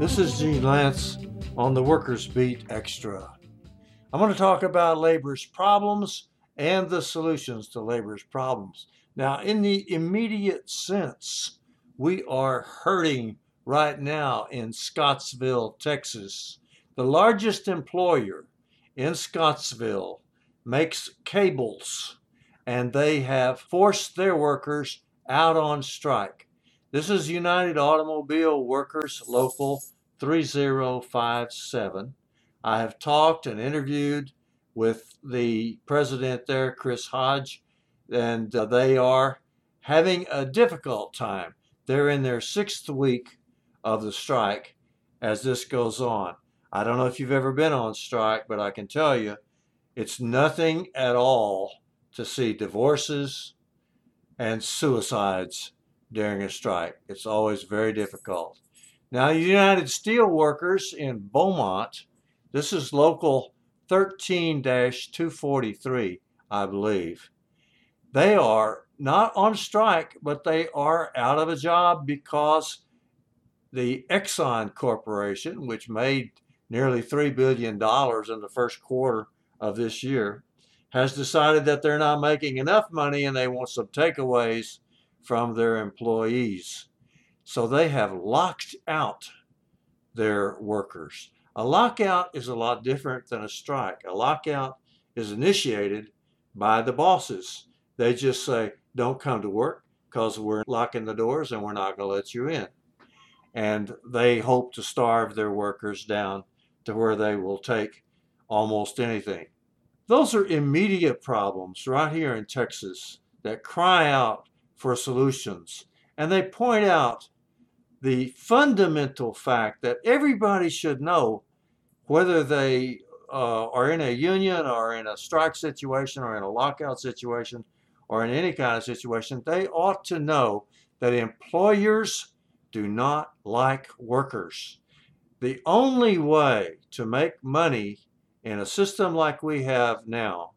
This is Gene Lantz on the Workers Beat Extra. I'm going to talk about labor's problems and the solutions to labor's problems. Now, in the immediate sense, we are hurting right now in Scottsville, Texas. The largest employer in Scottsville makes cables, and they have forced their workers out on strike. This is United Automobile Workers Local 3057. I have talked and interviewed with the president there, Chris Hodge, and uh, they are having a difficult time. They're in their sixth week of the strike as this goes on. I don't know if you've ever been on strike, but I can tell you it's nothing at all to see divorces and suicides during a strike. It's always very difficult. Now, United Steelworkers in Beaumont, this is local 13 243, I believe. They are not on strike, but they are out of a job because the Exxon Corporation, which made nearly $3 billion in the first quarter of this year, has decided that they're not making enough money and they want some takeaways from their employees. So they have locked out their workers. A lockout is a lot different than a strike. A lockout is initiated by the bosses. They just say, don't come to work because we're locking the doors and we're not going to let you in. And they hope to starve their workers down to where they will take almost anything. Those are immediate problems right here in Texas that cry out for solutions. And they point out the fundamental fact that everybody should know whether they uh, are in a union or in a strike situation or in a lockout situation or in any kind of situation, they ought to know that employers do not like workers. The only way to make money in a system like we have now,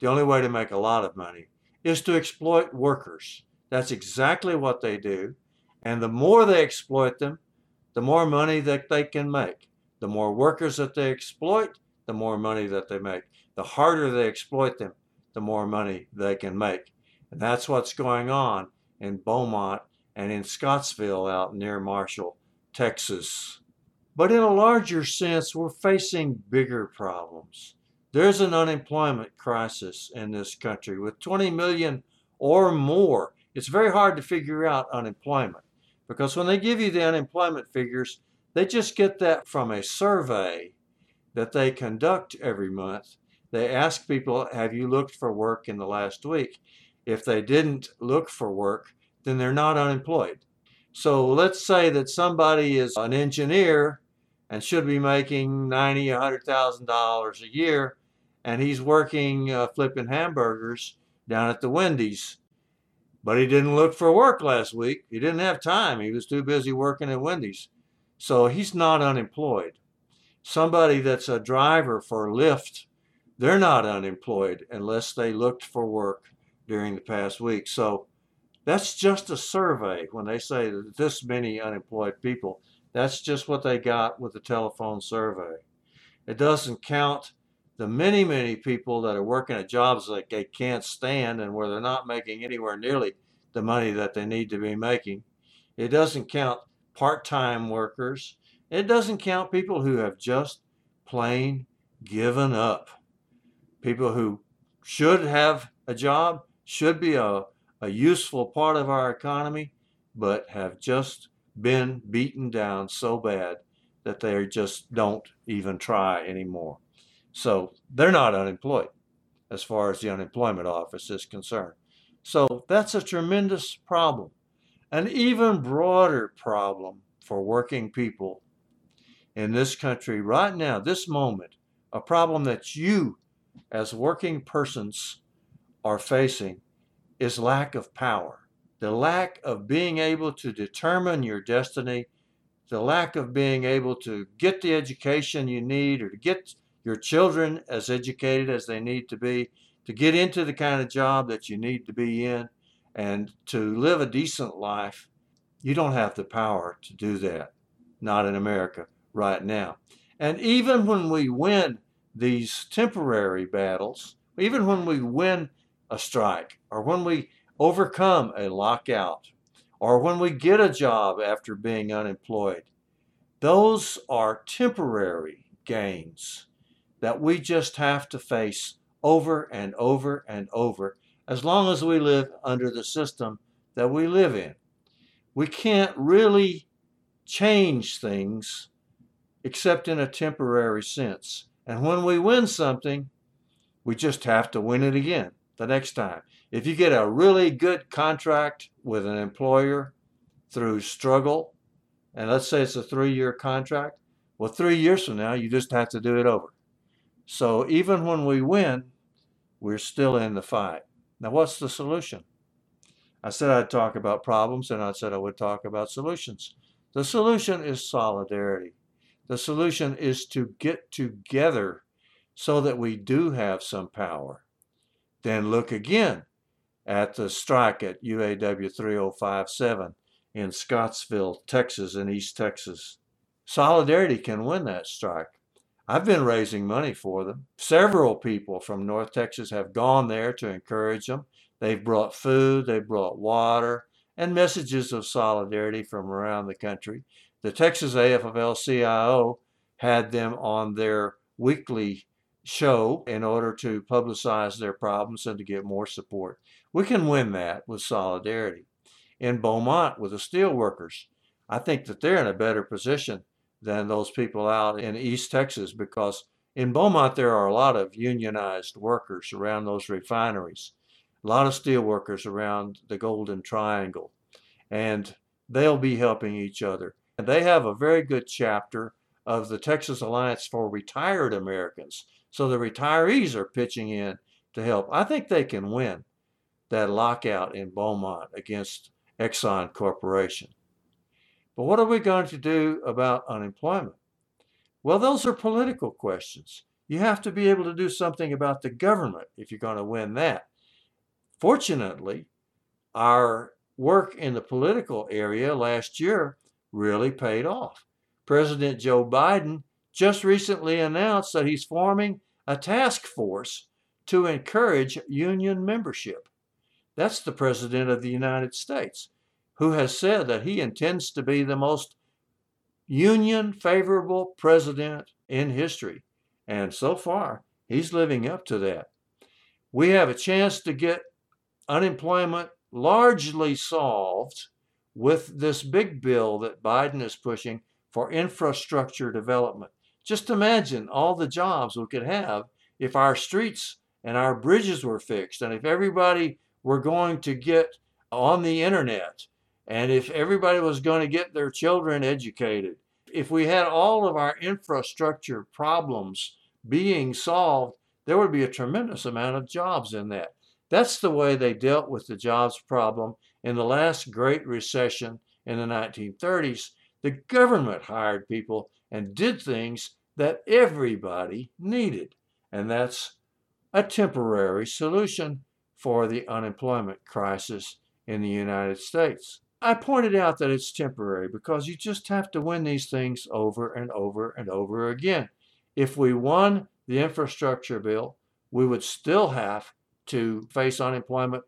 the only way to make a lot of money, is to exploit workers. That's exactly what they do. And the more they exploit them, the more money that they can make. The more workers that they exploit, the more money that they make. The harder they exploit them, the more money they can make. And that's what's going on in Beaumont and in Scottsville out near Marshall, Texas. But in a larger sense, we're facing bigger problems. There's an unemployment crisis in this country with 20 million or more. It's very hard to figure out unemployment because when they give you the unemployment figures, they just get that from a survey that they conduct every month. They ask people, Have you looked for work in the last week? If they didn't look for work, then they're not unemployed. So let's say that somebody is an engineer and should be making ninety, a hundred thousand dollars a year, and he's working uh, flipping hamburgers down at the Wendy's. But he didn't look for work last week. He didn't have time. He was too busy working at Wendy's. So he's not unemployed. Somebody that's a driver for Lyft, they're not unemployed unless they looked for work during the past week. So that's just a survey when they say that this many unemployed people. That's just what they got with the telephone survey. It doesn't count the many, many people that are working at jobs that they can't stand and where they're not making anywhere nearly the money that they need to be making. It doesn't count part time workers. It doesn't count people who have just plain given up. People who should have a job, should be a, a useful part of our economy, but have just been beaten down so bad that they just don't even try anymore. So they're not unemployed as far as the unemployment office is concerned. So that's a tremendous problem. An even broader problem for working people in this country right now, this moment, a problem that you as working persons are facing is lack of power. The lack of being able to determine your destiny, the lack of being able to get the education you need or to get your children as educated as they need to be, to get into the kind of job that you need to be in, and to live a decent life, you don't have the power to do that. Not in America right now. And even when we win these temporary battles, even when we win a strike, or when we overcome a lockout, or when we get a job after being unemployed, those are temporary gains that we just have to face over and over and over as long as we live under the system that we live in. We can't really change things except in a temporary sense. And when we win something, we just have to win it again the next time. If you get a really good contract with an employer through struggle, and let's say it's a three year contract, well, three years from now, you just have to do it over. So even when we win, we're still in the fight. Now, what's the solution? I said I'd talk about problems and I said I would talk about solutions. The solution is solidarity. The solution is to get together so that we do have some power. Then look again at the strike at UAW 3057 in Scottsville, Texas, in East Texas. Solidarity can win that strike. I've been raising money for them. Several people from North Texas have gone there to encourage them. They've brought food, they've brought water, and messages of solidarity from around the country. The Texas AFL CIO had them on their weekly show in order to publicize their problems and to get more support. We can win that with solidarity. In Beaumont, with the steelworkers, I think that they're in a better position than those people out in East Texas because in Beaumont there are a lot of unionized workers around those refineries, a lot of steel workers around the Golden Triangle, and they'll be helping each other. And they have a very good chapter of the Texas Alliance for Retired Americans. So the retirees are pitching in to help. I think they can win that lockout in Beaumont against Exxon Corporation. But what are we going to do about unemployment? Well, those are political questions. You have to be able to do something about the government if you're going to win that. Fortunately, our work in the political area last year really paid off. President Joe Biden just recently announced that he's forming a task force to encourage union membership. That's the President of the United States who has said that he intends to be the most union favorable president in history. And so far, he's living up to that. We have a chance to get unemployment largely solved with this big bill that Biden is pushing for infrastructure development. Just imagine all the jobs we could have if our streets and our bridges were fixed and if everybody were going to get on the internet and if everybody was going to get their children educated, if we had all of our infrastructure problems being solved, there would be a tremendous amount of jobs in that. That's the way they dealt with the jobs problem in the last Great Recession in the 1930s. The government hired people and did things that everybody needed. And that's a temporary solution for the unemployment crisis in the United States. I pointed out that it's temporary because you just have to win these things over and over and over again. If we won the infrastructure bill, we would still have to face unemployment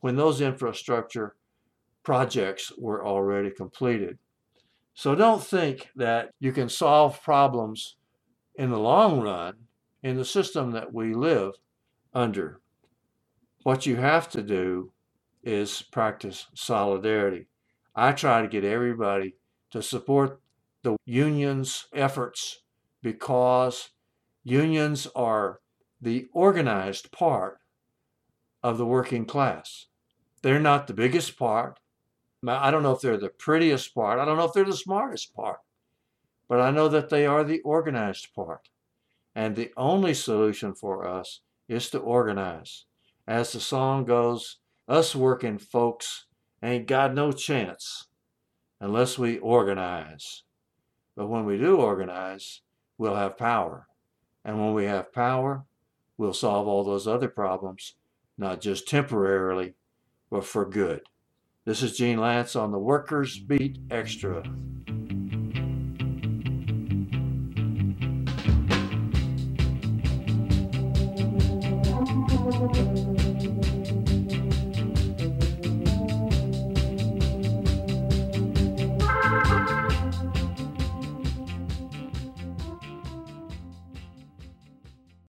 when those infrastructure projects were already completed. So don't think that you can solve problems in the long run in the system that we live under. What you have to do is practice solidarity. I try to get everybody to support the union's efforts because unions are the organized part of the working class. They're not the biggest part. I don't know if they're the prettiest part. I don't know if they're the smartest part. But I know that they are the organized part. And the only solution for us is to organize. As the song goes, us working folks ain't got no chance unless we organize. But when we do organize, we'll have power. And when we have power, we'll solve all those other problems, not just temporarily, but for good. This is Gene Lantz on the Workers Beat Extra.